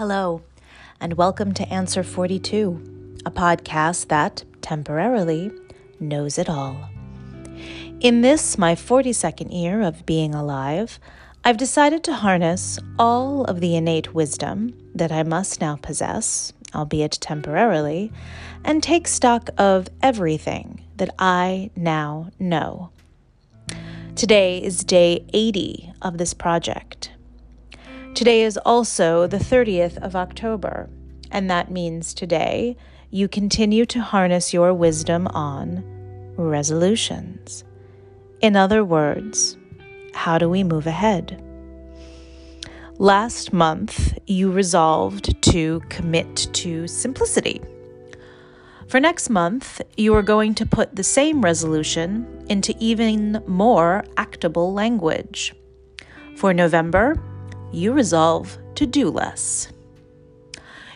Hello, and welcome to Answer 42, a podcast that, temporarily, knows it all. In this, my 42nd year of being alive, I've decided to harness all of the innate wisdom that I must now possess, albeit temporarily, and take stock of everything that I now know. Today is day 80 of this project. Today is also the 30th of October, and that means today you continue to harness your wisdom on resolutions. In other words, how do we move ahead? Last month, you resolved to commit to simplicity. For next month, you are going to put the same resolution into even more actable language. For November, you resolve to do less.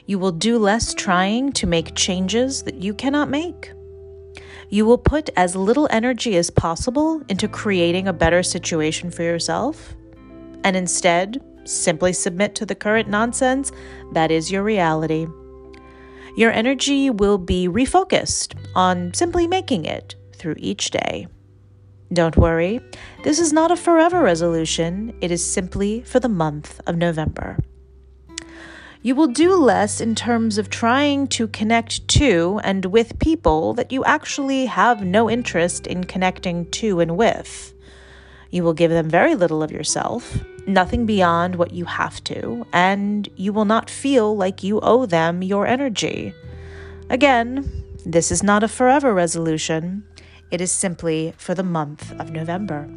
You will do less trying to make changes that you cannot make. You will put as little energy as possible into creating a better situation for yourself, and instead simply submit to the current nonsense that is your reality. Your energy will be refocused on simply making it through each day. Don't worry, this is not a forever resolution, it is simply for the month of November. You will do less in terms of trying to connect to and with people that you actually have no interest in connecting to and with. You will give them very little of yourself, nothing beyond what you have to, and you will not feel like you owe them your energy. Again, this is not a forever resolution. It is simply for the month of November.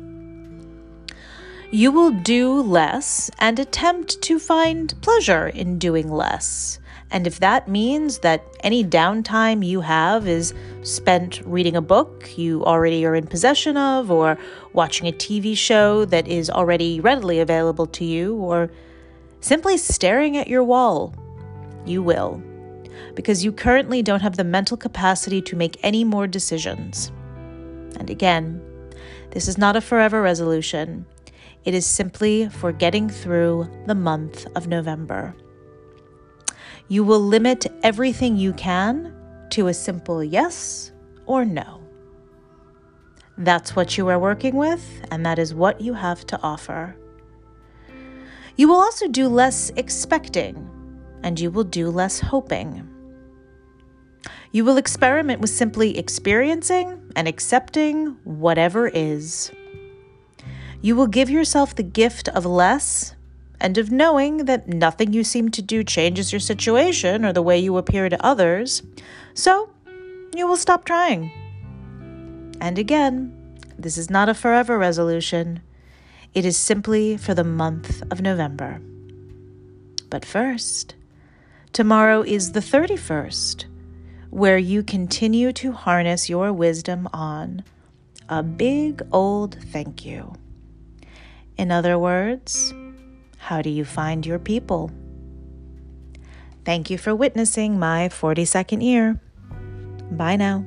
You will do less and attempt to find pleasure in doing less. And if that means that any downtime you have is spent reading a book you already are in possession of, or watching a TV show that is already readily available to you, or simply staring at your wall, you will, because you currently don't have the mental capacity to make any more decisions. And again, this is not a forever resolution. It is simply for getting through the month of November. You will limit everything you can to a simple yes or no. That's what you are working with, and that is what you have to offer. You will also do less expecting, and you will do less hoping. You will experiment with simply experiencing and accepting whatever is. You will give yourself the gift of less and of knowing that nothing you seem to do changes your situation or the way you appear to others, so you will stop trying. And again, this is not a forever resolution, it is simply for the month of November. But first, tomorrow is the 31st where you continue to harness your wisdom on a big old thank you. In other words, how do you find your people? Thank you for witnessing my 42nd year. Bye now.